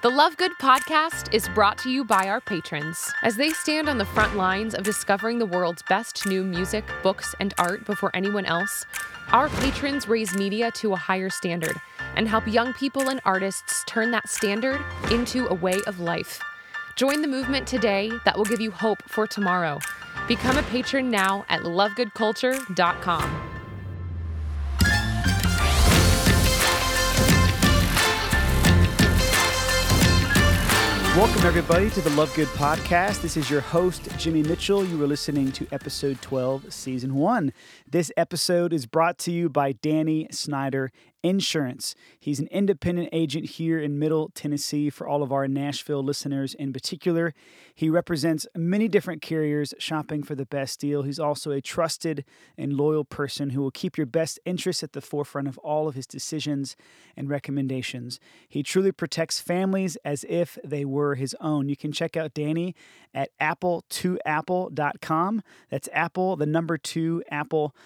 The Love Good podcast is brought to you by our patrons. As they stand on the front lines of discovering the world's best new music, books, and art before anyone else, our patrons raise media to a higher standard and help young people and artists turn that standard into a way of life. Join the movement today that will give you hope for tomorrow. Become a patron now at lovegoodculture.com. Welcome, everybody, to the Love Good podcast. This is your host, Jimmy Mitchell. You are listening to episode 12, season one. This episode is brought to you by Danny Snyder Insurance. He's an independent agent here in Middle Tennessee for all of our Nashville listeners in particular. He represents many different carriers shopping for the best deal. He's also a trusted and loyal person who will keep your best interests at the forefront of all of his decisions and recommendations. He truly protects families as if they were his own. You can check out Danny at apple2apple.com. That's Apple, the number two, Apple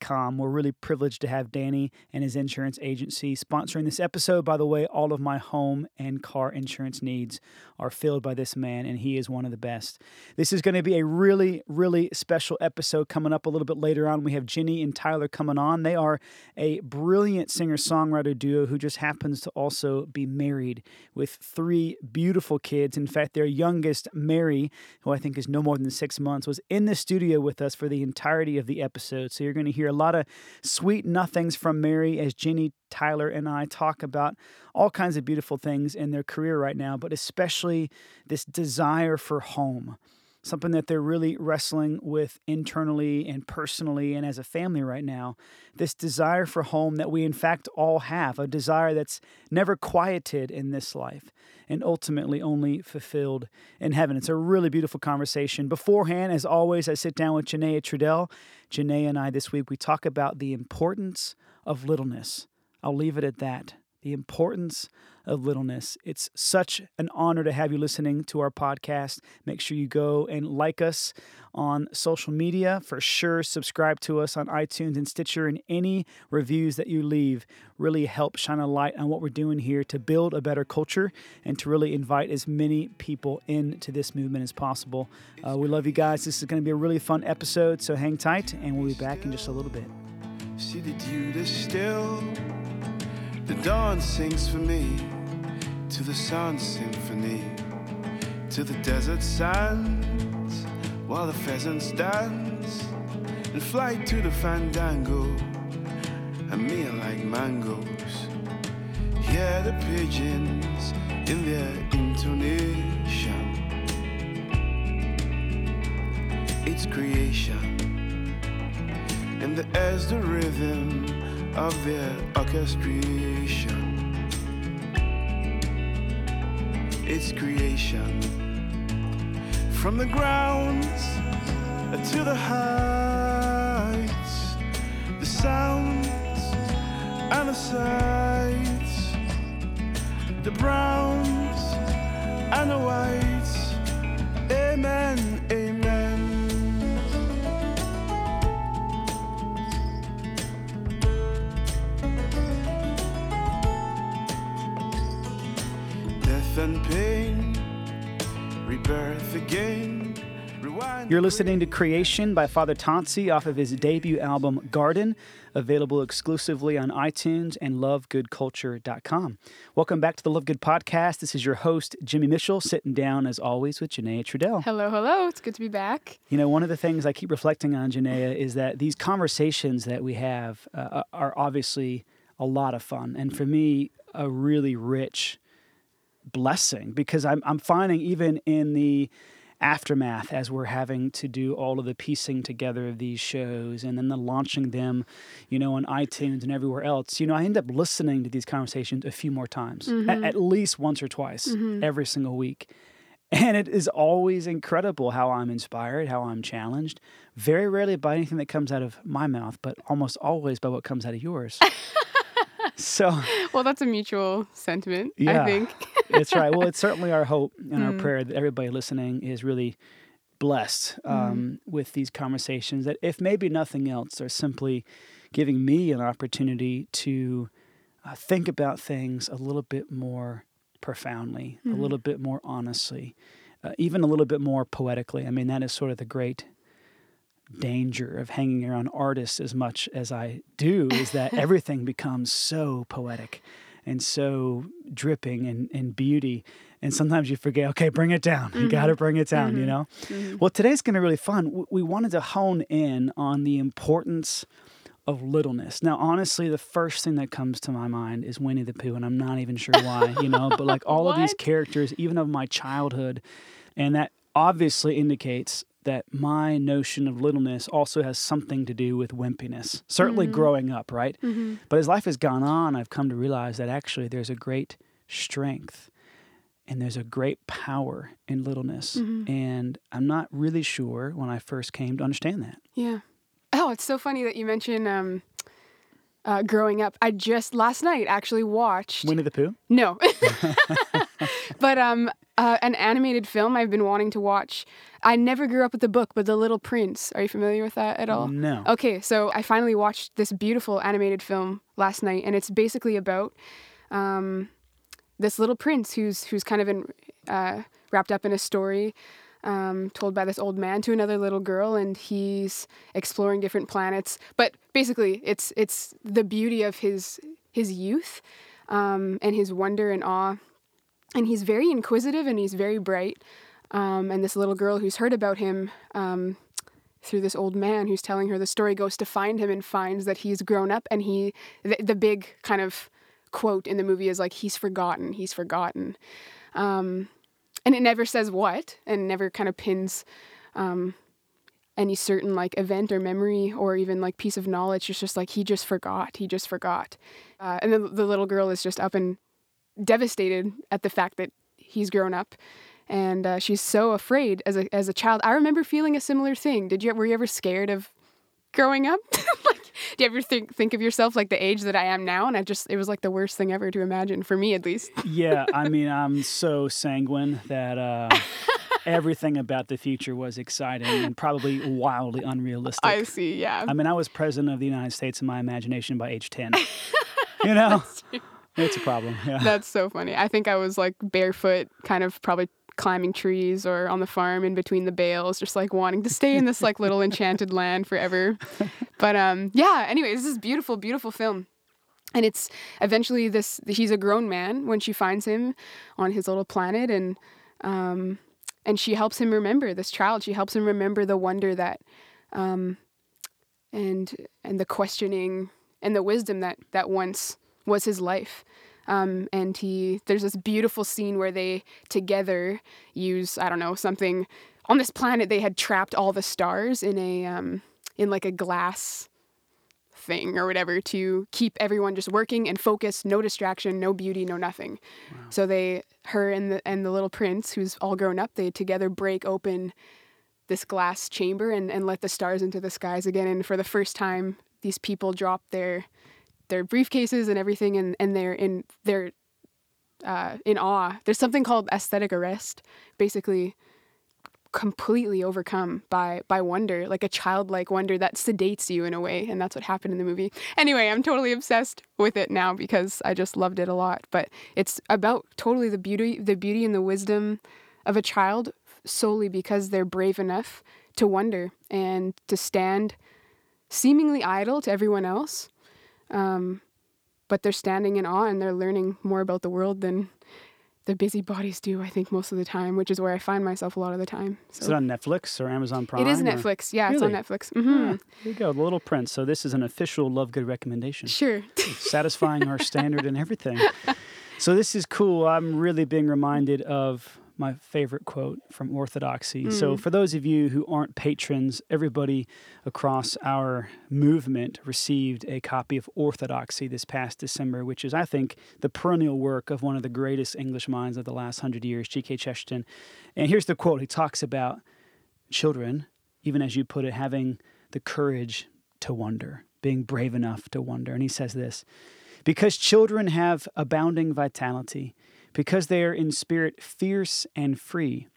com. We're really privileged to have Danny and his insurance agency sponsoring this episode. By the way, all of my home and car insurance needs are filled by this man, and he is one of the best. This is going to be a really, really special episode coming up a little bit later on. We have Jenny and Tyler coming on. They are a brilliant singer songwriter duo who just happens to also be married with three beautiful kids. In fact, their youngest, Mary, who I think is no more than six months, was in the studio with us for the entirety of the episode. So you're going to hear a lot of sweet nothings from Mary as Jenny, Tyler, and I talk about all kinds of beautiful things in their career right now, but especially this desire for home something that they're really wrestling with internally and personally and as a family right now. This desire for home that we, in fact, all have, a desire that's never quieted in this life and ultimately only fulfilled in heaven. It's a really beautiful conversation. Beforehand, as always, I sit down with Janaya Trudel. Janaya and I this week, we talk about the importance of littleness. I'll leave it at that. The importance of littleness. It's such an honor to have you listening to our podcast. Make sure you go and like us on social media. For sure, subscribe to us on iTunes and Stitcher, and any reviews that you leave really help shine a light on what we're doing here to build a better culture and to really invite as many people into this movement as possible. Uh, we love you guys. This is going to be a really fun episode, so hang tight, and we'll be back in just a little bit. See the dew still, the dawn sings for me. To the sun symphony, to the desert sands, while the pheasants dance. And fly to the fandango, and me like mangoes. Hear the pigeons in their intonation. It's creation, and the air's the rhythm of their orchestration. its creation. From the grounds to the heights, the sounds and the sights, the browns and the whites. Amen. You're listening to Creation by Father Tonsi off of his debut album Garden, available exclusively on iTunes and lovegoodculture.com. Welcome back to the Love Good podcast. This is your host, Jimmy Mitchell, sitting down as always with Janaya Trudel. Hello, hello. It's good to be back. You know, one of the things I keep reflecting on, Janaya, is that these conversations that we have uh, are obviously a lot of fun. And for me, a really rich blessing because I'm, I'm finding even in the aftermath as we're having to do all of the piecing together of these shows and then the launching them, you know, on iTunes and everywhere else. You know, I end up listening to these conversations a few more times, mm-hmm. at, at, least once or twice mm-hmm. every single week. And it is always incredible how I'm inspired, how I'm challenged. Very rarely by anything that comes out of my mouth, but almost always by what comes out of yours. so, well, that's a mutual sentiment, yeah. I think. That's right. Well, it's certainly our hope and mm. our prayer that everybody listening is really blessed um, mm. with these conversations. That if maybe nothing else, they're simply giving me an opportunity to uh, think about things a little bit more profoundly, Mhm. a little bit more honestly, uh, even a little bit more poetically. I mean, that is sort of the great danger of hanging around artists as much as I do is that everything becomes so poetic and so dripping in, in beauty. And sometimes you forget, okay, bring it down. You got to bring it down, you Mhm. know? Mhm. Well, today's going to be really fun. We wanted to hone in on the importance of littleness. Now, honestly, the first thing that comes to my mind is Winnie the Pooh, and I'm not even sure why, you know, but like all of these characters, even of my childhood, and that obviously indicates that my notion of littleness also has something to do with wimpiness. Certainly Mhm. growing up, right? Mhm. But as life has gone on, I've come to realize that actually there's a great strength and there's a great power in littleness. Mhm. And I'm not really sure when I first came to understand that. Yeah. Oh, it's so funny that you mentioned um, uh, growing up. I just last night actually watched. Winnie the Pooh? No. but um, uh, an animated film I've been wanting to watch. I never grew up with the book, but The Little Prince. Are you familiar with that at all? No. Okay, so I finally watched this beautiful animated film last night, and it's basically about um, this little prince who's who's kind of in, uh, wrapped up in a story um, told by this old man to another little girl, and he's exploring different planets. But basically, it's it's the beauty of his his youth um, and his wonder and awe, and he's very inquisitive and he's very bright. Um, and this little girl who's heard about him um, through this old man who's telling her the story goes to find him and finds that he's grown up. And he the, the big kind of quote in the movie is like he's forgotten he's forgotten. Um, and it never says what and never kind of pins um, any certain like event or memory or even like piece of knowledge. It's just like he just forgot he just forgot. Uh, and then the little girl is just up and devastated at the fact that he's grown up and uh, she's so afraid as a as a child. I remember feeling a similar thing. Did you? Were you ever scared of growing up? like, do you ever think think of yourself like the age that I am now? And I just it was like the worst thing ever to imagine for me, at least. yeah, I mean, I'm so sanguine that uh, everything about the future was exciting and probably wildly unrealistic. I see. Yeah. I mean, I was president of the United States in my imagination by age 10. you know? It's a problem. Yeah. That's so funny. I think I was like barefoot, kind of probably climbing trees or on the farm in between the bales, just like wanting to stay in this like little enchanted land forever. But um, yeah. Anyway, this is beautiful, beautiful film. And it's eventually this. He's a grown man when she finds him on his little planet, and um, and she helps him remember this child. She helps him remember the wonder that, um, and and the questioning and the wisdom that that once was his life. Um, and he there's this beautiful scene where they together use I don't know something on this planet they had trapped all the stars in a um, in like a glass thing or whatever to keep everyone just working and focused, no distraction, no beauty, no nothing. So they her and the and the little prince who's all grown up, they together break open this glass chamber and, and let the stars into the skies again. And for the first time, these people drop their their briefcases and everything and, and they're in they're uh, in awe. There's something called aesthetic arrest, basically completely overcome by by wonder, like a childlike wonder that sedates you in a way, and that's what happened in the movie. Anyway, I'm totally obsessed with it now because I just loved it a lot. But it's about totally the beauty, the beauty and the wisdom of a child solely because they're brave enough to wonder and to stand seemingly idle to everyone else. Um, but they're standing in awe and they're learning more about the world than the busybodies do, I think, most of the time, which is where I find myself a lot of the time. Is it on Netflix or Amazon Prime? It is or- Netflix. Yeah, it's on Really? Netflix. hmm Ah, there you go, The Little Prince. So this is an official Love Good recommendation. Sure. satisfying our standard and everything. So this is cool. I'm really being reminded of my favorite quote from Orthodoxy. So Mm. for those of you who aren't patrons, everybody across our movement received a copy of Orthodoxy this past December, which is, I think, the perennial work of one of the greatest English minds of the last hundred years, G.K. Chesterton. And here's the quote. He talks about children, even as you put it, having the courage to wonder, being brave enough to wonder. And he says this because children have abounding vitality, because they are in spirit fierce and free,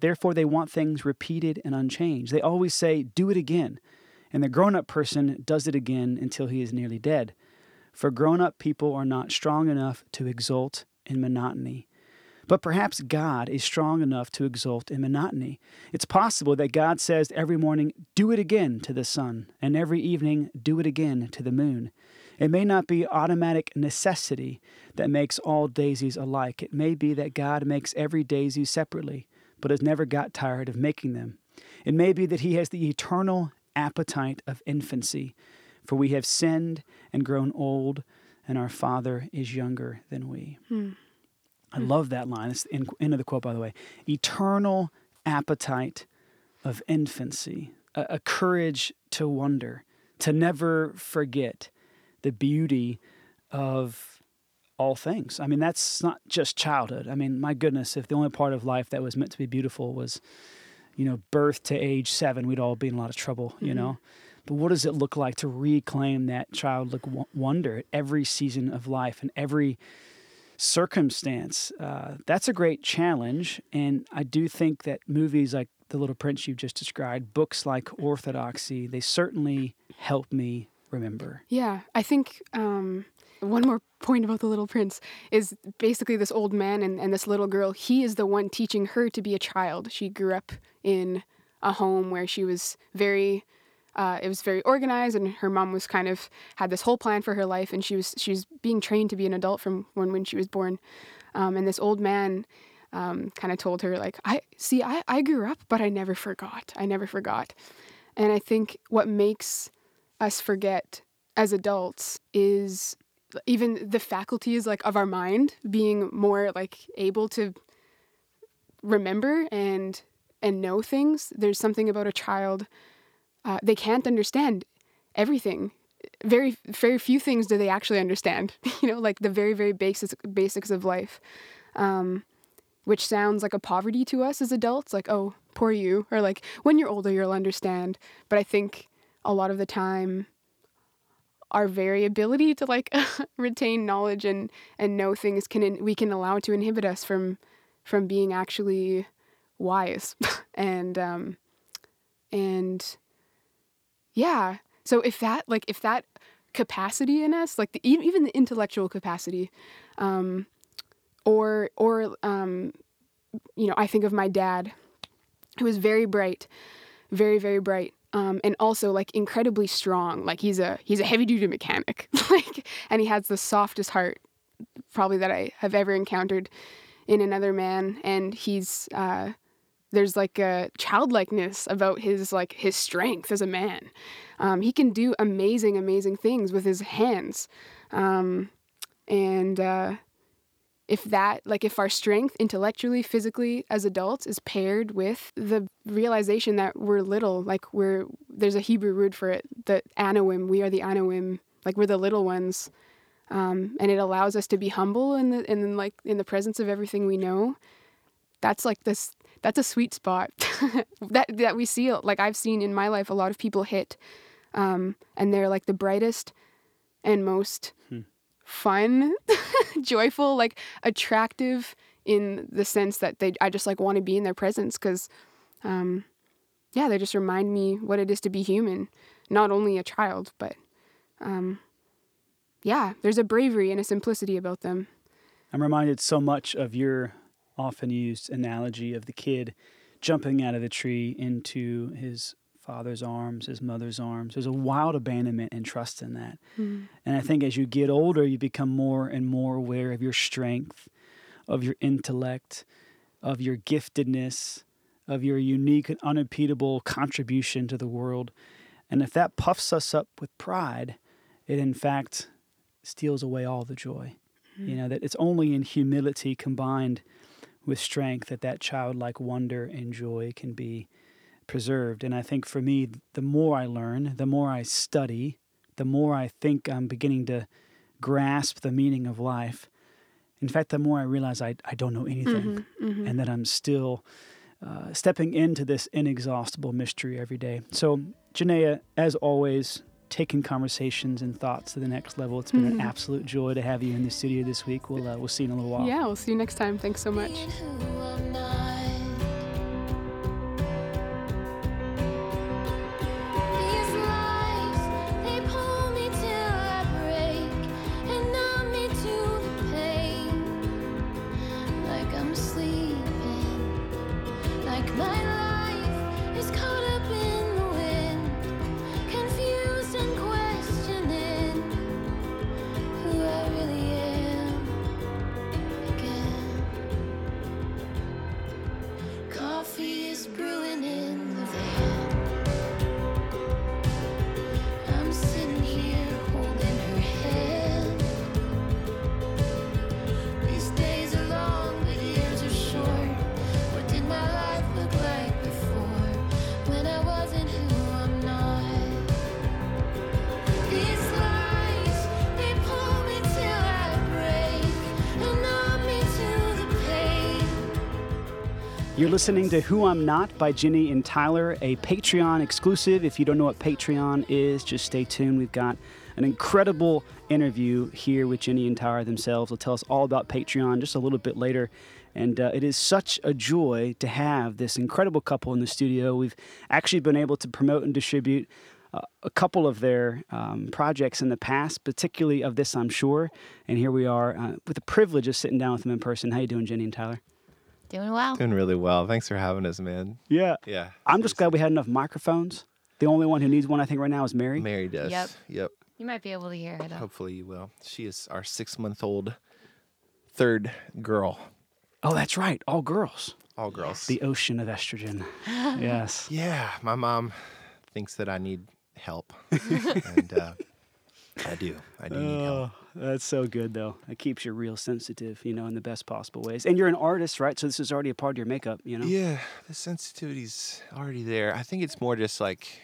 therefore they want things repeated and unchanged. They always say, Do it again. And the grown up person does it again until he is nearly dead. For grown up people are not strong enough to exult in monotony. But perhaps God is strong enough to exult in monotony. It's possible that God says every morning, Do it again to the sun, and every evening, Do it again to the moon. It may not be automatic necessity that makes all daisies alike. It may be that God makes every daisy separately, but has never got tired of making them. It may be that He has the eternal appetite of infancy, for we have sinned and grown old, and our Father is younger than we. Hmm. I love that line. It's the end of the quote, by the way. Eternal appetite of infancy, a, a courage to wonder, to never forget the beauty of all things. I mean, that's not just childhood. I mean, my goodness, if the only part of life that was meant to be beautiful was, you know, birth to age seven, we'd all be in a lot of trouble, you Mm-hmm. know? But what does it look like to reclaim that childlike wonder at every season of life and every circumstance? Uh, that's a great challenge. And I do think that movies like The Little Prince you've just described, books like Orthodoxy, they certainly help me remember. Yeah, I think um, one more point about the little prince is basically this old man and, and this little girl. He is the one teaching her to be a child. She grew up in a home where she was very. Uh, it was very organized, and her mom was kind of had this whole plan for her life, and she was she was being trained to be an adult from when when she was born. Um, and this old man um, kind of told her like, "I see, I I grew up, but I never forgot. I never forgot." And I think what makes us forget as adults is even the faculties like of our mind being more like able to remember and and know things. There's something about a child uh, they can't understand everything. Very very few things do they actually understand you know like the very very basics basics of life um, which sounds like a poverty to us as adults like oh poor you or like when you're older you'll understand. But i think a lot of the time our very ability to like retain knowledge and and know things can in, we can allow to inhibit us from from being actually wise. And um and yeah so if that like if that capacity in us like the, even the intellectual capacity um or or um you know i think of my dad who was very bright very very bright um, and also like incredibly strong. Like he's a he's a heavy duty mechanic. Like and he has the softest heart probably that i have ever encountered in another man. And he's uh there's like a childlikeness about his like his strength as a man. Um, he can do amazing amazing things with his hands. Um, and uh, if that like if our strength intellectually physically as adults is paired with the realization that we're little like we're there's a hebrew word for it the anawim we are the anawim like we're the little ones. Um, and it allows us to be humble in the in like in the presence of everything we know. That's like this that's a sweet spot that that we see like i've seen in my life a lot of people hit um, and they're like the brightest and most fun joyful like attractive in the sense that they i just like want to be in their presence because um yeah they just remind me what it is to be human not only a child but um yeah there's a bravery and a simplicity about them. I'm reminded so much of your often used analogy of the kid jumping out of the tree into his father's arms, his mother's arms. There's a wild abandonment and trust in that. Mm. And I think as you get older, you become more and more aware of your strength, of your intellect, of your giftedness, of your unique and unrepeatable contribution to the world. And if that puffs us up with pride, it in fact steals away all the joy. You mm. know, that it's only in humility combined with strength that that childlike wonder and joy can be preserved. And I think for me, the more I learn, the more I study, the more I think I'm beginning to grasp the meaning of life. In fact, the more I realize I, I don't know anything and that I'm still uh, stepping into this inexhaustible mystery every day. So, Janaya, as always, taking conversations and thoughts to the next level. It's been an absolute joy to have you in the studio this week. We'll, uh, we'll see you in a little while. yeah we'll see you next time thanks so much You're listening to Who I'm Not by Jenny and Tyler, a Patreon exclusive. If you don't know what Patreon is, just stay tuned. We've got an incredible interview here with Jenny and Tyler themselves. They'll tell us all about Patreon just a little bit later. And uh, it is such a joy to have this incredible couple in the studio. We've actually been able to promote and distribute uh, a couple of their um, projects in the past, particularly of this, I'm sure. And here we are uh, with the privilege of sitting down with them in person. How you doing, Jenny and Tyler? Doing well. Doing really well. Thanks for having us, man. Yeah. Yeah. I'm just glad we had enough microphones. The only one who needs one, I think, right now is Mary. Mary does. Yep. Yep. You might be able to hear it. Though. Hopefully you will. She is our six month old third girl. Oh, that's right. All girls. All girls. The ocean of estrogen. yes. yeah. My mom thinks that I need help. and uh, I do. I do need help. That's so good, though. It keeps you real sensitive, you know, in the best possible ways. And you're an artist, right? So this is already a part of your makeup, you know? Yeah. The sensitivity's already there. I think it's more just like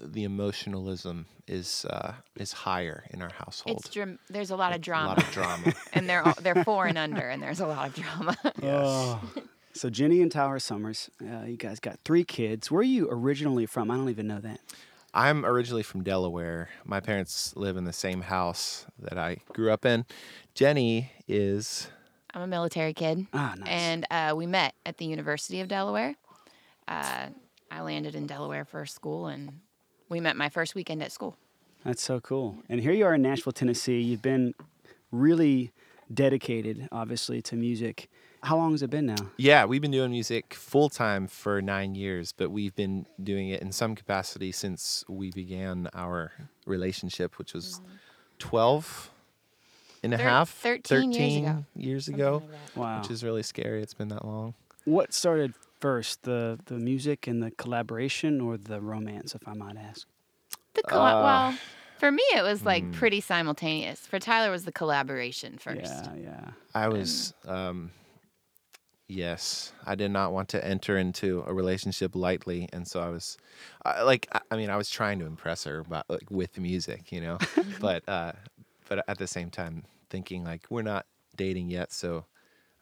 the emotionalism is uh, is higher in our household. It's dram- there's a lot of drama. A lot of drama. and they're all, they're four and under, and there's a lot of drama. Oh. So Jenny and Tyler Somers, uh, you guys got three kids. Where are you originally from? I don't even know that. I'm originally from Delaware. My parents live in the same house that I grew up in. Jenny is I'm a military kid, Ah, nice. and uh, we met at the University of Delaware. Uh, I landed in Delaware for school, and we met my first weekend at school. That's so cool. And here you are in Nashville, Tennessee. You've been really dedicated, obviously, to music. How long has it been now? yeah, we've been doing music full time for 9 years, but we've been doing it in some capacity since we began our relationship, which was 12 and a Thir- half, 13 years ago. years ago, like. Wow. which is really scary. It's been that long. What started first, the the music and the collaboration, or the romance, if I might ask? The colla- Uh, well, for me, it was like hmm. pretty simultaneous. For Tyler, it was the collaboration first. Yeah, yeah. I was, um, yes, I did not want to enter into a relationship lightly, and so I was, I like, I, I mean, I was trying to impress her, but like with music, you know, but, uh, but at the same time, thinking like we're not dating yet, so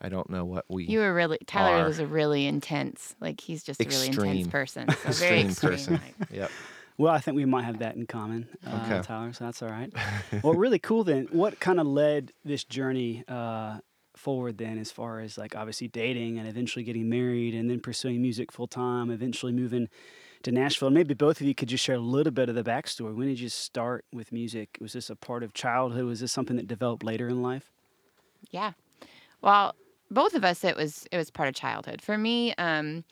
I don't know what we You were really Tyler are. was a really intense, like he's just a really intense person. So very extreme extreme. person. like- Yep. Well, I think we might have that in common, uh, Okay. Tyler. So that's all right. well, really cool. Then, what kind of led this journey uh, forward? Then, as far as like obviously dating and eventually getting married, and then pursuing music full time, eventually moving to Nashville. Maybe both of you could just share a little bit of the backstory. When did you start with music? Was this a part of childhood? Was this something that developed later in life? Yeah. Well, both of us it was it was part of childhood. For me, um,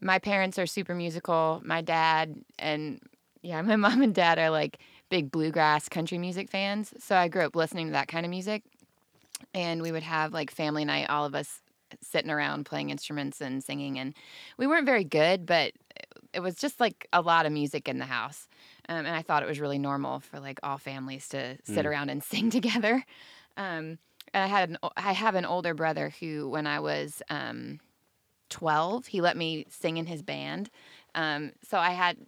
my parents are super musical. My dad and yeah, my mom and dad are like big bluegrass country music fans. So I grew up listening to that kind of music. And we would have like family night, all of us sitting around playing instruments and singing. And we weren't very good, but it was just like a lot of music in the house. Um, and I thought it was really normal for like all families to sit around and sing together. Um, and I had an, I have an older brother who, when I was um, 12, he let me sing in his band. Um, so I had,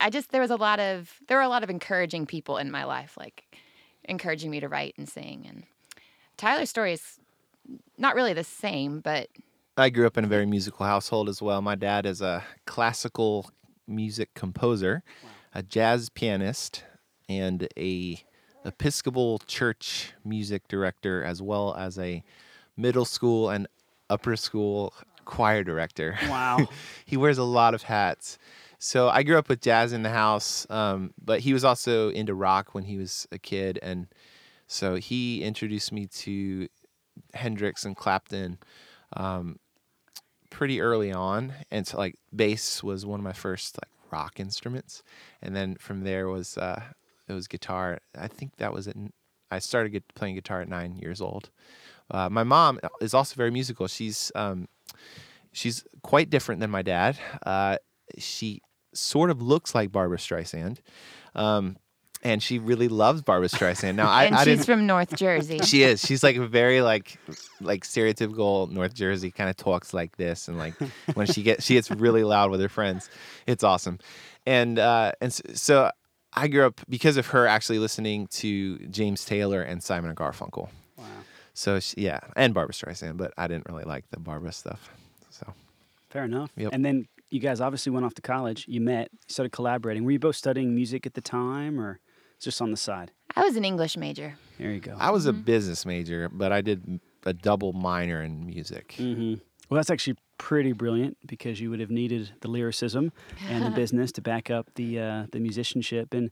I just there was a lot of there were a lot of encouraging people in my life, like encouraging me to write and sing. And Tyler's story is not really the same, but I grew up in a very musical household as well. My dad is a classical music composer, a jazz pianist, and a Episcopal church music director, as well as a middle school and upper school choir director. Wow. he wears a lot of hats. So I grew up with jazz in the house, um, but he was also into rock when he was a kid, and so he introduced me to Hendrix and Clapton um, pretty early on, and so like bass was one of my first like rock instruments, and then from there was uh, it was guitar. I think that was at I started get, playing guitar at nine years old. Uh, my mom is also very musical. She's um, she's quite different than my dad. Uh, she sort of looks like Barbra Streisand, um, and she really loves Barbra Streisand. Now I, and I she's didn't. from North Jersey. She is. She's like very like like stereotypical North Jersey kind of talks like this, and like when she gets she gets really loud with her friends. It's awesome, and uh, and so I grew up because of her actually listening to James Taylor and Simon and Garfunkel. Wow. So she, yeah, and Barbra Streisand, but I didn't really like the Barbra stuff. So Fair enough. Yep. And then you guys obviously went off to college. You met, started collaborating. Were you both studying music at the time, or just on the side? I was an English major. There you go. I was a business major, but I did a double minor in music. hmm Well, that's actually pretty brilliant because you would have needed the lyricism and the business to back up the uh, the musicianship. And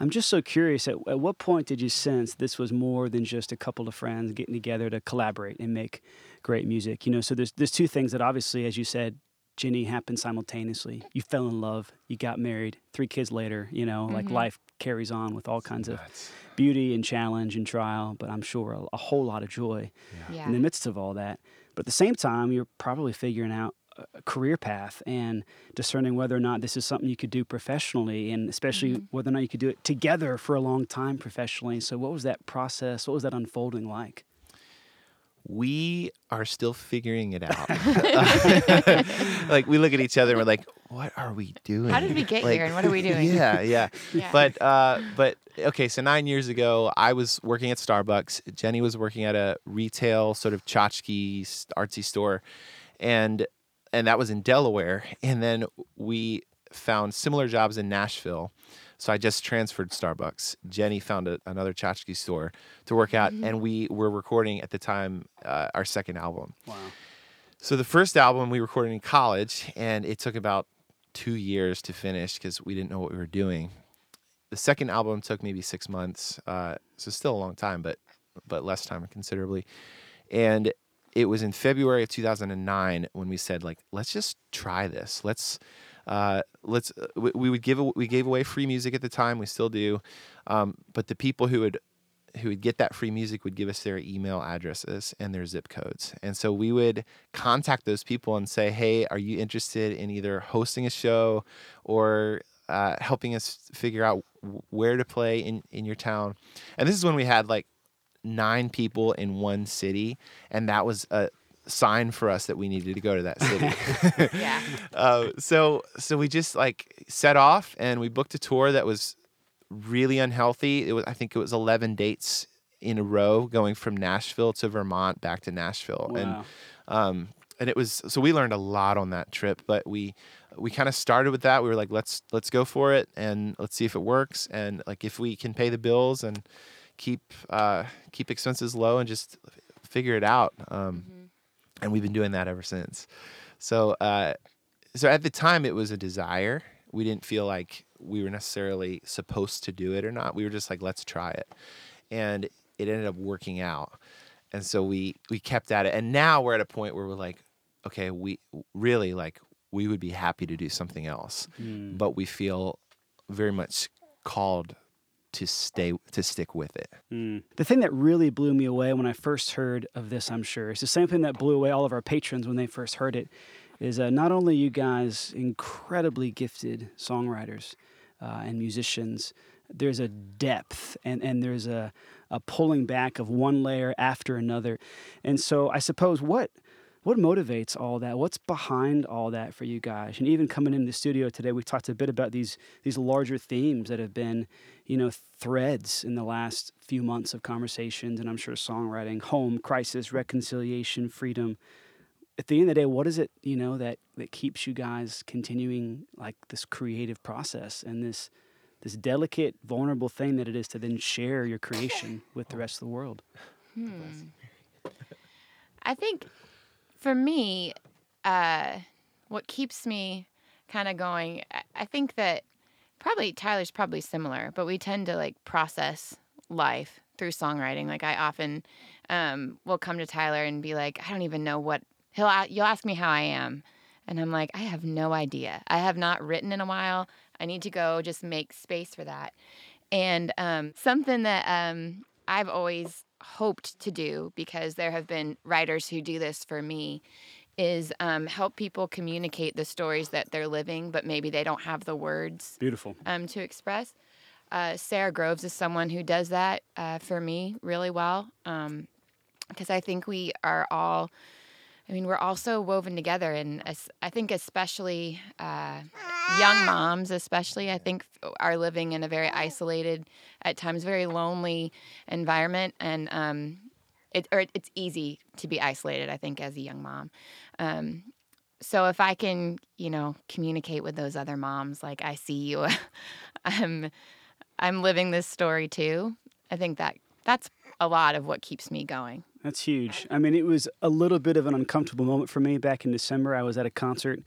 I'm just so curious: at, at what point did you sense this was more than just a couple of friends getting together to collaborate and make great music? You know, so there's there's two things that obviously, as you said, Jenny happened simultaneously. You fell in love, you got married, three kids later. You know, like mm-hmm. life carries on with all kinds of Nuts. beauty and challenge and trial, but I'm sure a, a whole lot of joy Yeah. in the midst of all that. But at the same time, you're probably figuring out a- a career path and discerning whether or not this is something you could do professionally, and especially mm-hmm. whether or not you could do it together for a long time professionally. So, what was that process? What was that unfolding like? We are still figuring it out. like we look at each other and we're like, "What are we doing? How did we get Like, here and what are we doing? Yeah, yeah. Yeah. But uh, but okay, so nine years ago, I was working at Starbucks. Jenny was working at a retail sort of tchotchke artsy store, and and that was in Delaware. And then we found similar jobs in Nashville. So I just transferred Starbucks. Jenny found a, another tchotchke store to work at, and we were recording at the time uh, our second album. Wow. So the first album we recorded in college, and it took about two years to finish because we didn't know what we were doing. The second album took maybe six months, uh, so still a long time, but but less time considerably. And it was in February of 2009 when we said like, let's just try this. Let's uh, let's uh, we, we would give we gave away free music at the time. We still do, um, but the people who would who would get that free music would give us their email addresses and their zip codes. And so we would contact those people and say, hey, are you interested in either hosting a show or uh, helping us figure out where to play in, in your town? And this is when we had like nine people in one city. And that was a sign for us that we needed to go to that city. Yeah. uh, so so we just like set off and we booked a tour that was really unhealthy. It was I think it was 11 dates in a row going from Nashville to Vermont back to Nashville and Wow. um and it was so we learned a lot on that trip but we we kind of started with that we were like let's let's go for it and let's see if it works and like if we can pay the bills and keep uh keep expenses low and just figure it out um and we've been doing that ever since. So uh so at the time it was a desire. We didn't feel like we were necessarily supposed to do it or not. We were just like let's try it. And it ended up working out. And so we we kept at it. And now we're at a point where we're like okay we really like we would be happy to do something else. Mm. but we feel very much called to stay to stick with it Mm. The thing that really blew me away when I first heard of this, I'm sure, is the same thing that blew away all of our patrons when they first heard it, is uh, not only you guys incredibly gifted songwriters uh, and musicians, there's a depth and, and there's a, a pulling back of one layer after another. And so I suppose what what motivates all that? What's behind all that for you guys? And even coming into the studio today, we talked a bit about these these larger themes that have been, you know, threads in the last few months of conversations, and I'm sure songwriting, home, crisis, reconciliation, freedom. At the end of the day, what is it, you know, that that keeps you guys continuing like this creative process and this this delicate, vulnerable thing that it is to then share your creation with the rest of the world? Hmm. I think for me, uh, what keeps me kind of going, I, think that probably Tyler's probably similar, but we tend to like process life through songwriting. Like I often um, will come to Tyler and be like, I don't even know what he'll. You'll ask me how I am, and I'm like, I have no idea. I have not written in a while. I need to go just make space for that. And um, something that um, I've always hoped to do because there have been writers who do this for me is um, help people communicate the stories that they're living, but maybe they don't have the words Beautiful. um, to express. Uh, Sara Groves is someone who does that uh, for me really well because I think we are all, I mean, we're all so woven together. And I think, especially uh, young moms, especially, I think are living in a very isolated, at times very lonely environment. And um, it, or it- it's easy to be isolated, I think, as a young mom. Um, so if I can, you know, communicate with those other moms, like I see you, I'm, I'm living this story too. I think that that's a lot of what keeps me going. That's huge. I mean, it was a little bit of an uncomfortable moment for me back in December. I was at a concert,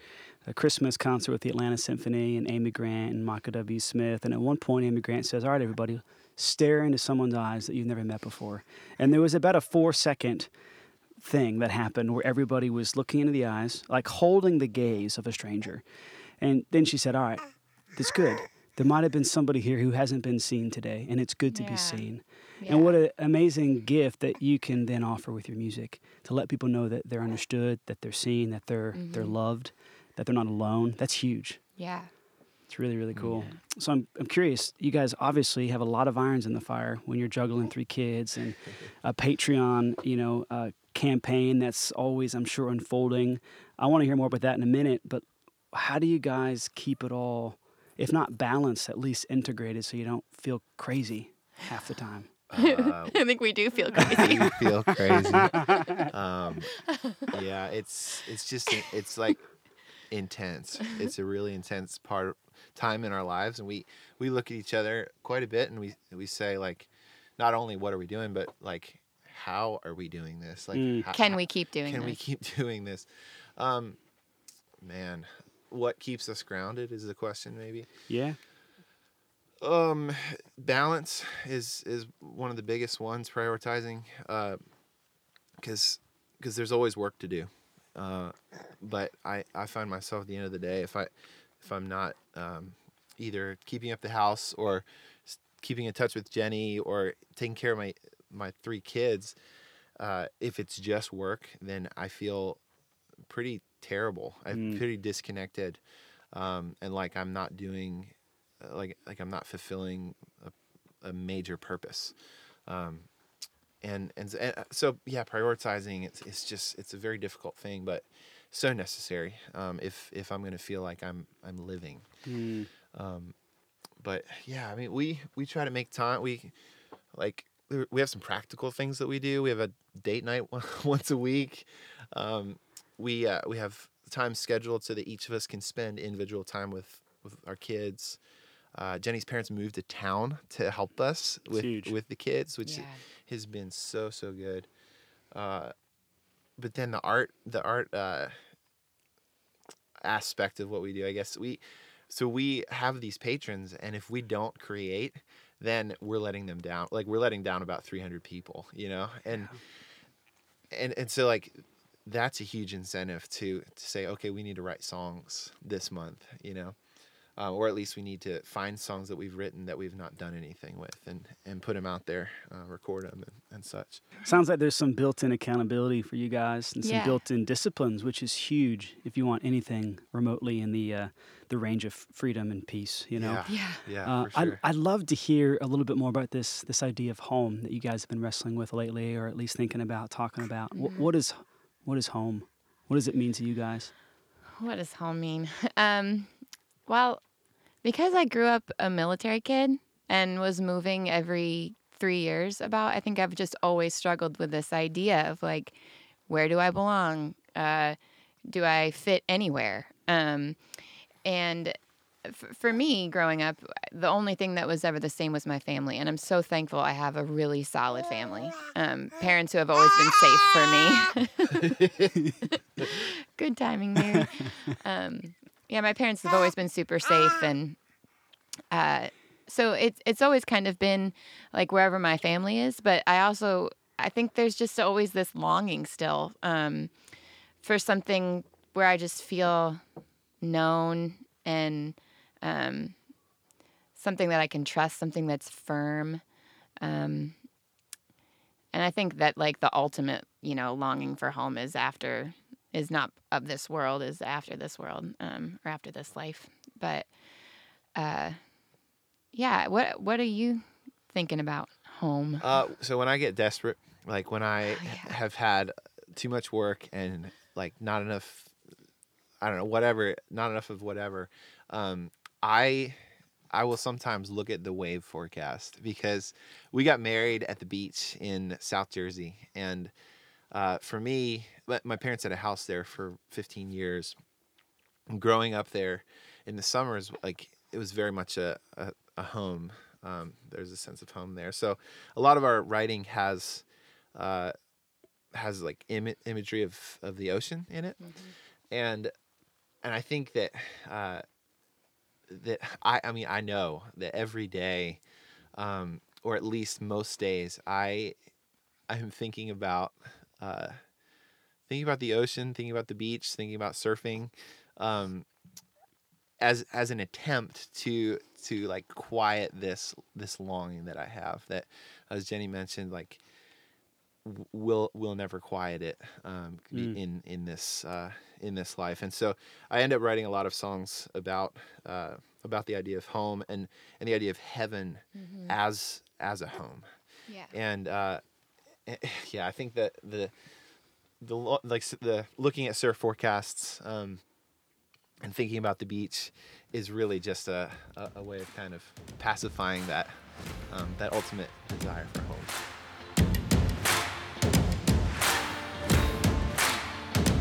a Christmas concert with the Atlanta Symphony and Amy Grant and Michael W. Smith. And at one point, Amy Grant says, All right, everybody, stare into someone's eyes that you've never met before. And there was about a four second thing that happened where everybody was looking into the eyes, like holding the gaze of a stranger. And then she said, All right, that's good. There might have been somebody here who hasn't been seen today, and it's good to Yeah. be seen. Yeah. And what an amazing gift that you can then offer with your music to let people know that they're understood, that they're seen, that they're they're Mm-hmm. loved, that they're not alone. That's huge. Yeah. It's really really cool. So I'm I'm curious. You guys obviously have a lot of irons in the fire when you're juggling three kids and a Patreon, you know, uh, campaign that's always I'm sure unfolding. I want to hear more about that in a minute. But how do you guys keep it all, if not balanced, at least integrated, so you don't feel crazy half the time? Uh, I think we do feel crazy. you feel crazy. Um, yeah, it's it's just it's like intense. It's a really intense part of time in our lives, and we we look at each other quite a bit, and we we say like, not only what are we doing, but like how are we doing this? Like, Mm. how- Can we keep doing can we keep doing this? Um, man, what keeps us grounded is the question, maybe. Yeah. Um, balance is is one of the biggest ones. Prioritizing, because because there's always work to do. Uh, but I I find myself at the end of the day if I if I'm not um, either keeping up the house or keeping in touch with Jenny or taking care of my my three kids, uh, if it's just work, then I feel pretty terrible. I'm Mm. pretty disconnected, um, and like I'm not doing, uh, like like I'm not fulfilling a, a major purpose. Um, and, and uh, so yeah, prioritizing it's it's just it's a very difficult thing, but so necessary. Um, if if I'm gonna feel like I'm I'm living. Mm. Um, but yeah, I mean, we we try to make time. We like we have some practical things that we do. We have a date night once a week. Um, we uh, we have time scheduled so that each of us can spend individual time with with our kids. Uh, Jenny's parents moved to town to help us with huge. with the kids, which Yeah. has been so so good. Uh, but then the art the art uh, aspect of what we do, I guess we so we have these patrons, and if we don't create, then we're letting them down. Like we're letting down about 300 people, you know, and and and so like that's a huge incentive to to say, okay, we need to write songs this month, you know, uh, or at least we need to find songs that we've written that we've not done anything with, and and put them out there, uh, record them, and, and such. Sounds like there's some built-in accountability for you guys and some Yeah. built-in disciplines, which is huge if you want anything remotely in the uh, the range of freedom and peace. You know. Yeah, Yeah. yeah, Uh, for sure. I'd, I'd love to hear a little bit more about this this idea of home that you guys have been wrestling with lately, or at least thinking about, talking about. Wh- what is what is home? What does it mean to you guys? What does home mean? Um, well, because I grew up a military kid and was moving every three years, about I think I've just always struggled with this idea of like, where do I belong? Uh, do I fit anywhere? Um, and f- for me, growing up, the only thing that was ever the same was my family, and I'm so thankful I have a really solid family. Um, parents who have always been safe for me. Good timing, Mary. um, yeah, my parents have always been super safe, and uh, so it's it's always kind of been like wherever my family is. But I also I think there's just always this longing still um, for something where I just feel known and um, something that I can trust, something that's firm. Um, and I think that like the ultimate, you know, longing for home is after is not of this world, is after this world, um, or after this life. But uh, yeah, what what are you thinking about home? Uh, so when I get desperate, like when I Oh, yeah. have had too much work and like not enough, I don't know, whatever, not enough of whatever, um, I I will sometimes look at the wave forecast because we got married at the beach in South Jersey and uh, for me, my- parents had a house there for 15 years. And growing up there in the summers, like it was very much a, a, a home. Um, there's a sense of home there. So a lot of our writing has uh, has like Im- imagery of, of the ocean in it, and and I think that uh, that I I mean I know that every day, um, or at least most days, I I'm thinking about uh, thinking about the ocean, thinking about the beach, thinking about surfing, um, as as an attempt to to like quiet this this longing that I have. That as Jenny mentioned, like we'll we'll never quiet it um, Mm. in in this uh, in this life. And so I end up writing a lot of songs about uh, about the idea of home and and the idea of heaven as as a home Yeah. and uh, yeah, I think that the the like the looking at surf forecasts um, and thinking about the beach is really just a, a, a way of kind of pacifying that um, that ultimate desire for home.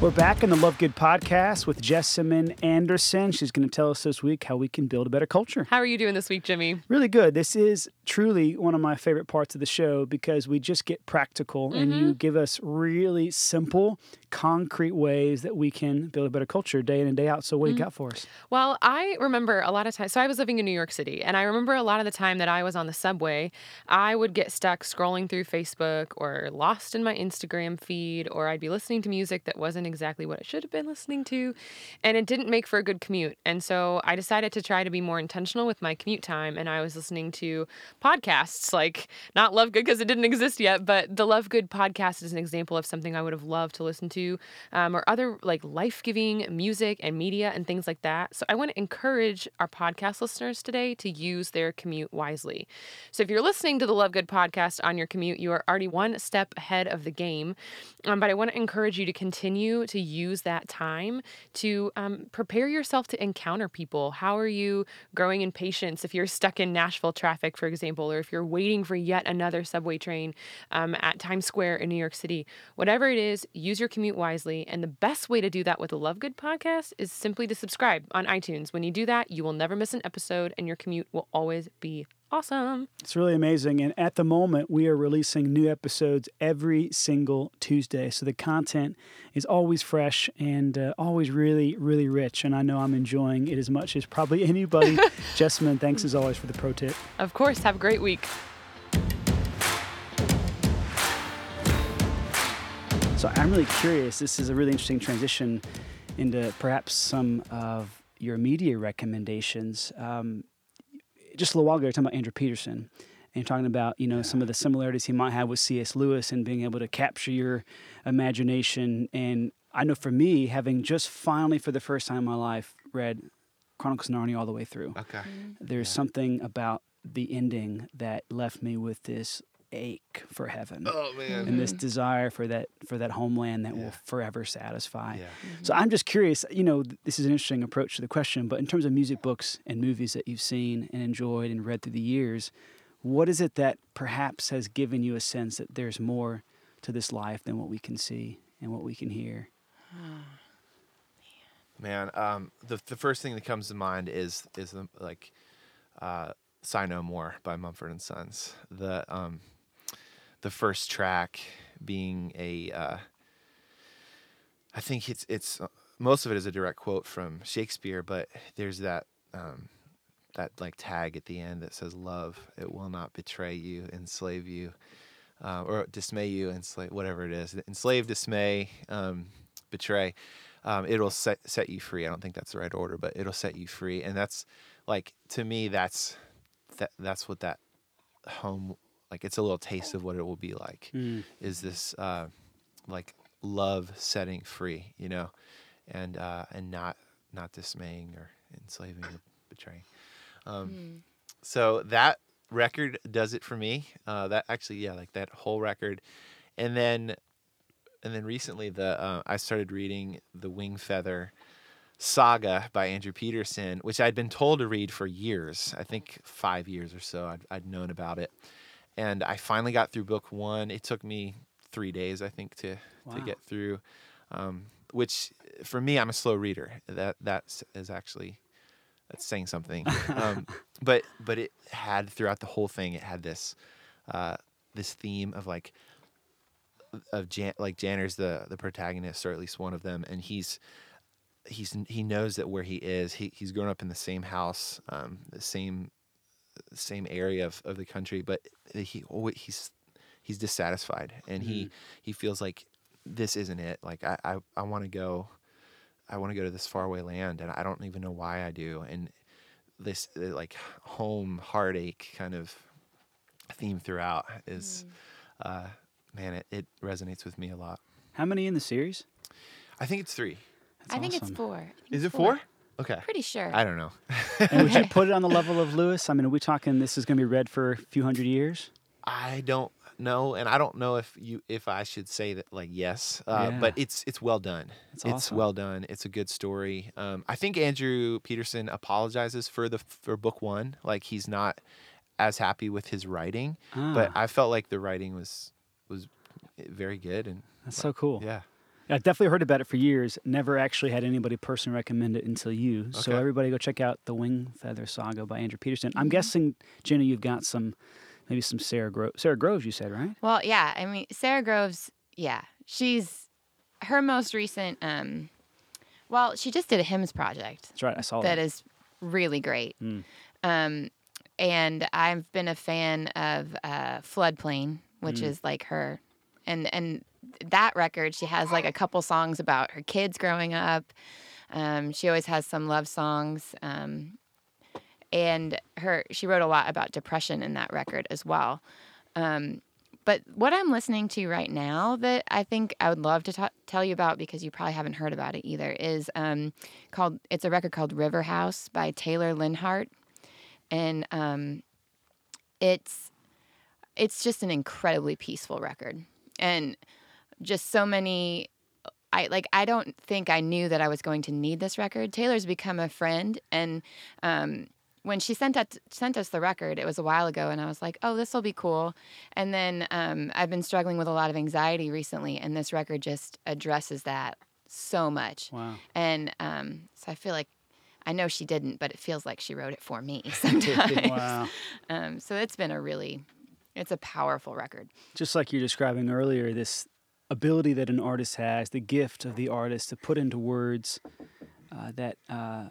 We're back in the Love Good podcast with Jessamine Anderson. She's going to tell us this week how we can build a better culture. How are you doing this week, Jimmy? Really good. This is truly one of my favorite parts of the show because we just get practical and you mm-hmm. give us really simple, concrete ways that we can build a better culture day in and day out. So, what do you mm-hmm. got for us? Well, I remember a lot of times. So I was living in New York City, and I remember a lot of the time that I was on the subway, I would get stuck scrolling through Facebook or lost in my Instagram feed, or I'd be listening to music that wasn't exactly what I should have been listening to, and it didn't make for a good commute. And so I decided to try to be more intentional with my commute time, and I was listening to podcasts like not Love Good because it didn't exist yet, but the Love Good podcast is an example of something I would have loved to listen to, um, or other like life giving music and media and things like that. So I want to encourage our podcast listeners today to use their commute wisely. So if you're listening to the Love Good podcast on your commute, you are already one step ahead of the game. Um, but I want to encourage you to continue to use that time to um, prepare yourself to encounter people. How are you growing in patience if you're stuck in Nashville traffic, for example, or if you're waiting for yet another subway train um, at Times Square in New York City? Whatever it is, use your commute wisely. And the best way to do that with the Love Good podcast is simply to subscribe on iTunes. When you do that, you will never miss an episode and your commute will always be awesome. It's really amazing. And at the moment, we are releasing new episodes every single Tuesday. So the content is always fresh and uh, always really, really rich. And I know I'm enjoying it as much as probably anybody. Jessamine, thanks as always for the pro tip. Of course, have a great week. So I'm really curious. This is a really interesting transition into perhaps some of your media recommendations. Um, just a little while ago, you were talking about Andrew Peterson, and you're talking about you know some of the similarities he might have with C.S. Lewis and being able to capture your imagination. And I know for me, having just finally for the first time in my life read Chronicles of Narnia all the way through, Okay. Mm-hmm. there's something about the ending that left me with this ache for heaven Oh man. and this desire for that for that homeland that Yeah. will forever satisfy. Yeah. So I'm just curious, you know, this is an interesting approach to the question, but in terms of music books and movies that you've seen and enjoyed and read through the years, what is it that perhaps has given you a sense that there's more to this life than what we can see and what we can hear? Man, um, the the first thing that comes to mind is is the, like, uh, "Sigh No More" by Mumford and Sons. The um, the first track being a, uh, I think it's it's uh, most of it is a direct quote from Shakespeare, but there's that um, that like tag at the end that says, "Love, it will not betray you, enslave you." uh, or dismay you, enslave, whatever it is, enslave, dismay, um, betray. Um, it'll set set you free. I don't think that's the right order, but it'll set you free, and that's like to me, that's that that's what that home like. It's a little taste of what it will be like. Is this uh, like love setting free, you know, and uh, and not not dismaying or enslaving or betraying. Um, so that record does it for me. Uh, that actually, yeah, like that whole record, and then, and then recently the uh, I started reading the Wingfeather saga by Andrew Peterson, which I'd been told to read for years. I think five years or so. I'd, I'd known about it, and I finally got through book one. It took me three days, I think, to Wow. to get through. Um, which for me, I'm a slow reader. That that is actually that's saying something. um, but but it had throughout the whole thing, it had this uh, this theme of like of Jan like Janner's the the protagonist or at least one of them, and he's he's he knows that where he is, he he's grown up in the same house, um, the same same area of, of the country, but he always, he's he's dissatisfied and he he feels like this isn't it. Like I I, I want to go, I want to go to this faraway land, and I don't even know why I do. And this uh, like home heartache kind of theme throughout is, uh, man, it, it resonates with me a lot. How many in the series? I think it's three. That's I think it's four. Think Is it's it four? Okay. Pretty sure. I don't know. and would you put it on the level of Lewis? I mean, are we talking this is going to be read for a few hundred years? I don't know, and I don't know if you if I should say that like yes, uh, Yeah. but it's it's well done. That's it's awesome. well done. It's a good story. Um, I think Andrew Peterson apologizes for the for book one, like he's not as happy with his writing, but Ah. I felt like the writing was was very good and That's so cool. yeah. I've definitely heard about it for years. Never actually had anybody personally recommend it until you. So everybody go check out the Wingfeather Saga by Andrew Peterson. I'm guessing, Jenny, you've got some, maybe some Sara Groves. Sara Groves, you said, right? Well, yeah. I mean, Sara Groves. Yeah, she's her most recent. um Well, she just did a hymns project That's right. I saw that that. is really great. Mm. Um, and I've been a fan of uh, Floodplain, which Mm. is like her, and and that record. She has like a couple songs about her kids growing up. Um, she always has some love songs. Um, and her she wrote a lot about depression in that record as well. Um, but what I'm listening to right now that I think I would love to ta- tell you about because you probably haven't heard about it either is um, called it's a record called River House by Taylor Leonhardt, and um, it's it's just an incredibly peaceful record and just so many I like I don't think I knew that I was going to need this record. Taylor's become a friend and um when she sent that sent us the record, it was a while ago and I was like, "Oh, this will be cool." And then um I've been struggling with a lot of anxiety recently and this record just addresses that so much. Wow. And um so I feel like I know she didn't, but it feels like she wrote it for me sometimes. Wow. Um, so it's been a really, it's a powerful record. Just like you're describing earlier, this ability that an artist has, the gift of the artist to put into words uh, that uh,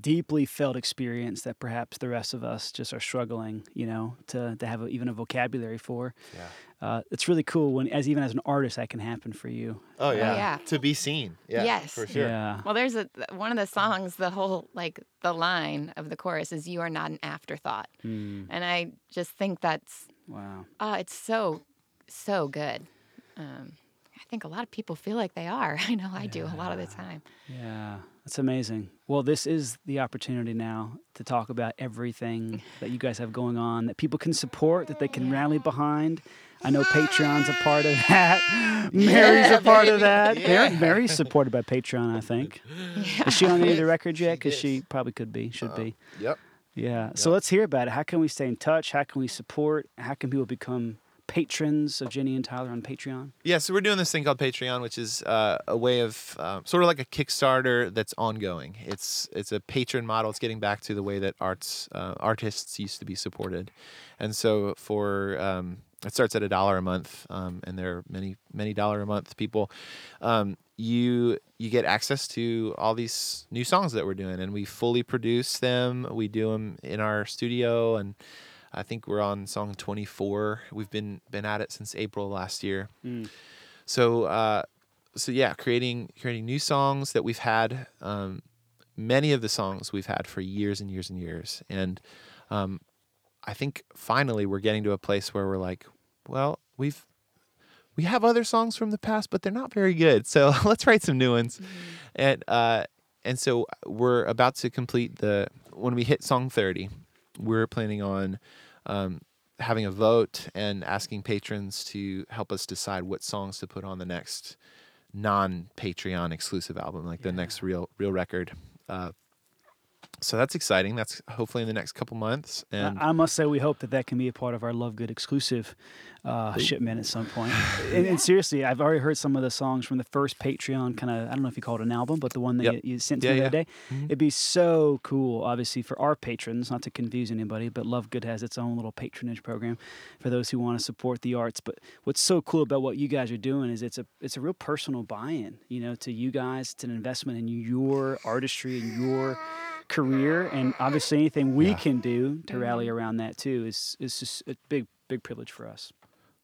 deeply felt experience that perhaps the rest of us just are struggling, you know, to, to have a, even a vocabulary for. Yeah. Uh, it's really cool when, as even as an artist, that can happen for you. Oh yeah. yeah. To be seen. Yeah. Yes. For sure. Yeah. Well, there's a one of the songs. The whole like the line of the chorus is "You are not an afterthought," Mm, and I just think that's wow. uh, it's so so good. Um, I think a lot of people feel like they are. I know I do a lot of the time. Yeah, that's amazing. Well, this is the opportunity now to talk about everything that you guys have going on that people can support, that they can rally behind. I know Patreon's a part of that. Mary's a part of that. Mary, Mary's supported by Patreon, I think. Is she on any of the records yet? Because she probably could be, should be. Yep. Yeah. So let's hear about it. How can we stay in touch? How can we support? How can people become patrons of Jenny and Tyler on Patreon? Yeah, so we're doing this thing called Patreon, which is uh, a way of um, sort of like a Kickstarter that's ongoing. It's it's a patron model. It's getting back to the way that arts uh, artists used to be supported, and so for um, it starts at a dollar a month, um, and there are many many dollar a month people. Um, you you get access to all these new songs that we're doing, and we fully produce them. We do them in our studio, and I think we're on song 24. We've been been at it since April last year. So uh, so yeah, creating creating new songs that we've had. Um, many of the songs we've had for years and years and years, and um, I think finally we're getting to a place where we're like, well, we've we have other songs from the past, but they're not very good. So let's write some new ones, and uh, and so we're about to complete the when we hit song 30, we're planning on um, having a vote and asking patrons to help us decide what songs to put on the next non Patreon exclusive album, like the next real real record. Uh, so that's exciting. That's hopefully in the next couple months. And I must say, we hope that that can be a part of our Love Good exclusive uh, shipment at some point. And, and seriously, I've already heard some of the songs from the first Patreon kind of, I don't know if you call it an album, but the one that Yep. you, you sent to Yeah, me the yeah. other day. Mhm. It'd be so cool, obviously, for our patrons, not to confuse anybody, but Love Good has its own little patronage program for those who want to support the arts. But what's so cool about what you guys are doing is it's a it's a real personal buy-in, you know, to you guys. It's an investment in your artistry and your career, and obviously anything we Yeah. can do to rally around that too is is just a big big privilege for us.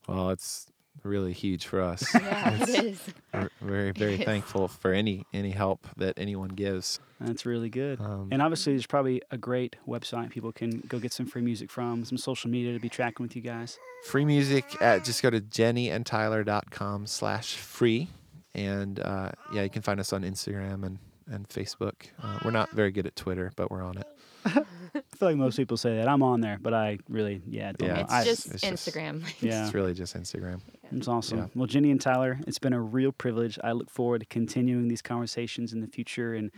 well, it's really huge for us. Yeah, it is. We're very, very is. thankful for any any help that anyone gives. That's really good. Um, And obviously, there's probably a great website people can go get some free music from, some social media to be tracking with you guys. free music at just go to jennyandtyler.com slash free and uh, yeah you can find us on instagram and, and facebook uh, we're not very good at twitter but we're on it I feel like most people say that. I'm on there, but I really, yeah, don't Yeah, know. It's I, just it's just- Instagram. yeah, it's really just instagram it's awesome. yeah. Well, Jenny and Tyler, it's been a real privilege. I look forward to continuing these conversations in the future and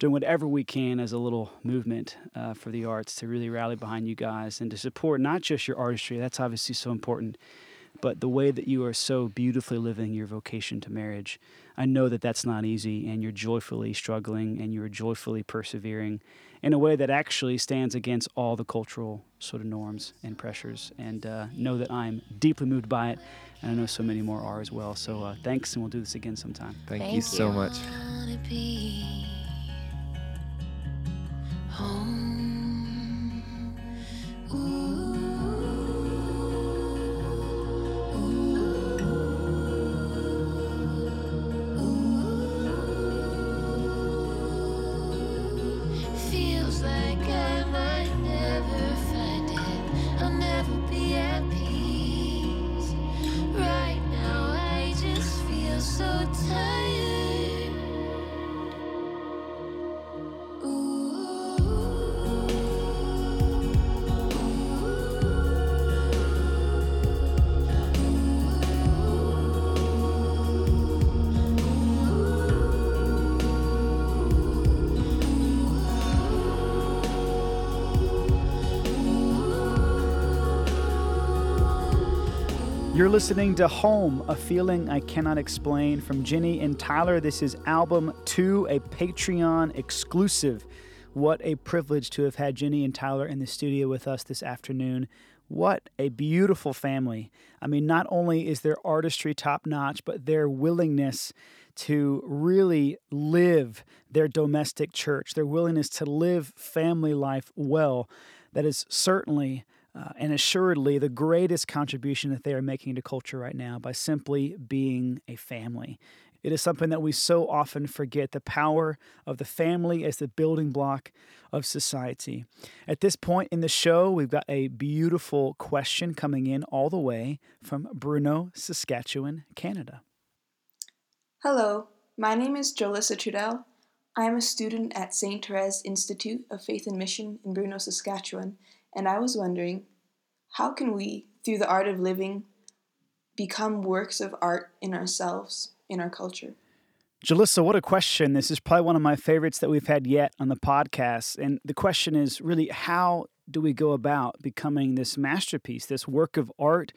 doing whatever we can as a little movement uh, for the arts to really rally behind you guys and to support not just your artistry. That's obviously so important, but the way that you are so beautifully living your vocation to marriage. I know that that's not easy, and you're joyfully struggling and you're joyfully persevering in a way that actually stands against all the cultural sort of norms and pressures. And uh, know that I'm deeply moved by it, and I know so many more are as well. So uh, thanks, and we'll do this again sometime. thank, you Thank so much wanna listening to Home, a feeling I cannot explain from Jenny and Tyler. This is album two, a Patreon exclusive. What a privilege to have had Jenny and Tyler in the studio with us this afternoon. What a beautiful family. I mean, not only is their artistry top notch, but their willingness to really live their domestic church, their willingness to live family life well. That is certainly uh, and assuredly the greatest contribution that they are making to culture right now by simply being a family. It is something that we so often forget the power of the family as the building block of society. At this point in the show, we've got a beautiful question coming in all the way from Bruno, Saskatchewan, Canada. Hello, my name is Jolissa Trudel. I am a student at St. Therese Institute of Faith and Mission in Bruno, Saskatchewan, and I was wondering how can we, through the art of living, become works of art in ourselves, in our culture? Jalissa, what a question. This is probably one of my favorites that we've had yet on the podcast. And the question is really how do we go about becoming this masterpiece, this work of art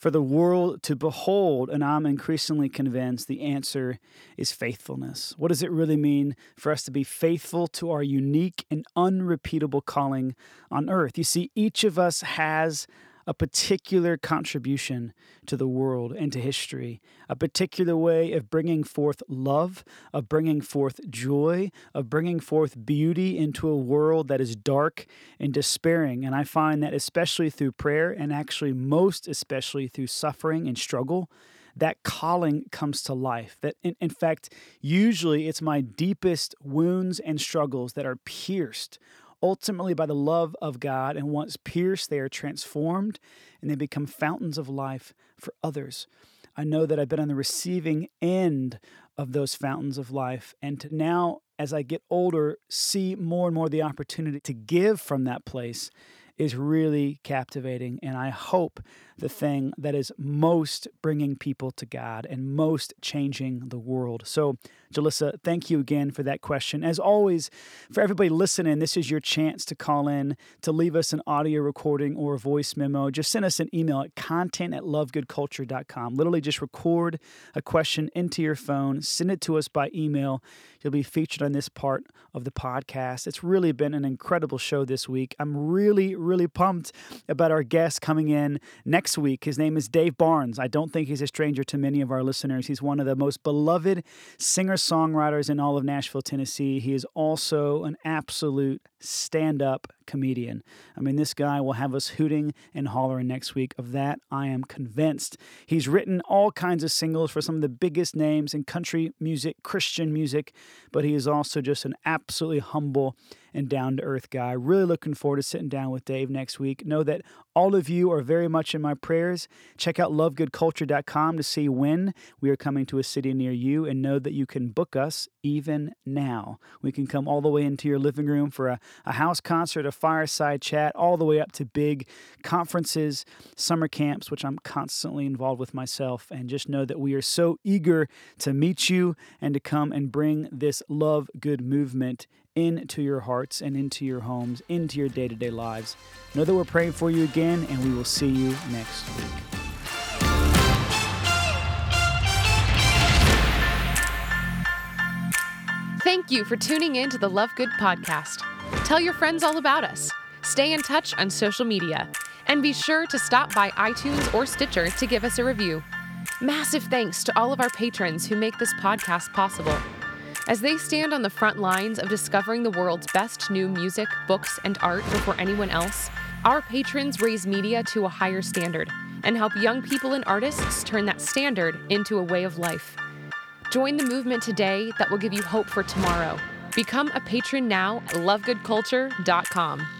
for the world to behold? And I'm increasingly convinced the answer is faithfulness. What does it really mean for us to be faithful to our unique and unrepeatable calling on earth? You see, each of us has a particular contribution to the world and to history, a particular way of bringing forth love, of bringing forth joy, of bringing forth beauty into a world that is dark and despairing. And I find that especially through prayer, and actually most especially through suffering and struggle, that calling comes to life. That, in, in fact, usually it's my deepest wounds and struggles that are pierced ultimately by the love of God. And once pierced, they are transformed and they become fountains of life for others. I know that I've been on the receiving end of those fountains of life. And now, as I get older, see more and more the opportunity to give from that place is really captivating. And I hope the thing that is most bringing people to God and most changing the world. So, Jalissa, thank you again for that question. As always, for everybody listening, this is your chance to call in, to leave us an audio recording or a voice memo. Just send us an email at content at lovegoodculture.com. Literally just record a question into your phone, send it to us by email. You'll be featured on this part of the podcast. It's really been an incredible show this week. I'm really, really pumped about our guest coming in next week. His name is Dave Barnes. I don't think he's a stranger to many of our listeners. He's one of the most beloved singer songwriters in all of Nashville, Tennessee. He is also an absolute stand up comedian. I mean, this guy will have us hooting and hollering next week. Of that, I am convinced. He's written all kinds of singles for some of the biggest names in country music, Christian music, but he is also just an absolutely humble and down to earth guy. Really looking forward to sitting down with Dave next week. Know that all of you are very much in my prayers. Check out lovegoodculture.com to see when we are coming to a city near you and know that you can book us even now. We can come all the way into your living room for a, a house concert, a fireside chat, all the way up to big conferences, summer camps, which I'm constantly involved with myself. And just know that we are so eager to meet you and to come and bring this love good movement into your hearts and into your homes, into your day to day lives. Know that we're praying for you again, and we will see you next week. Thank you for tuning in to the Love Good podcast. Tell your friends all about us. Stay in touch on social media. And be sure to stop by iTunes or Stitcher to give us a review. Massive thanks to all of our patrons who make this podcast possible. As they stand on the front lines of discovering the world's best new music, books, and art before anyone else, our patrons raise media to a higher standard and help young people and artists turn that standard into a way of life. Join the movement today that will give you hope for tomorrow. Become a patron now at lovegoodculture.com.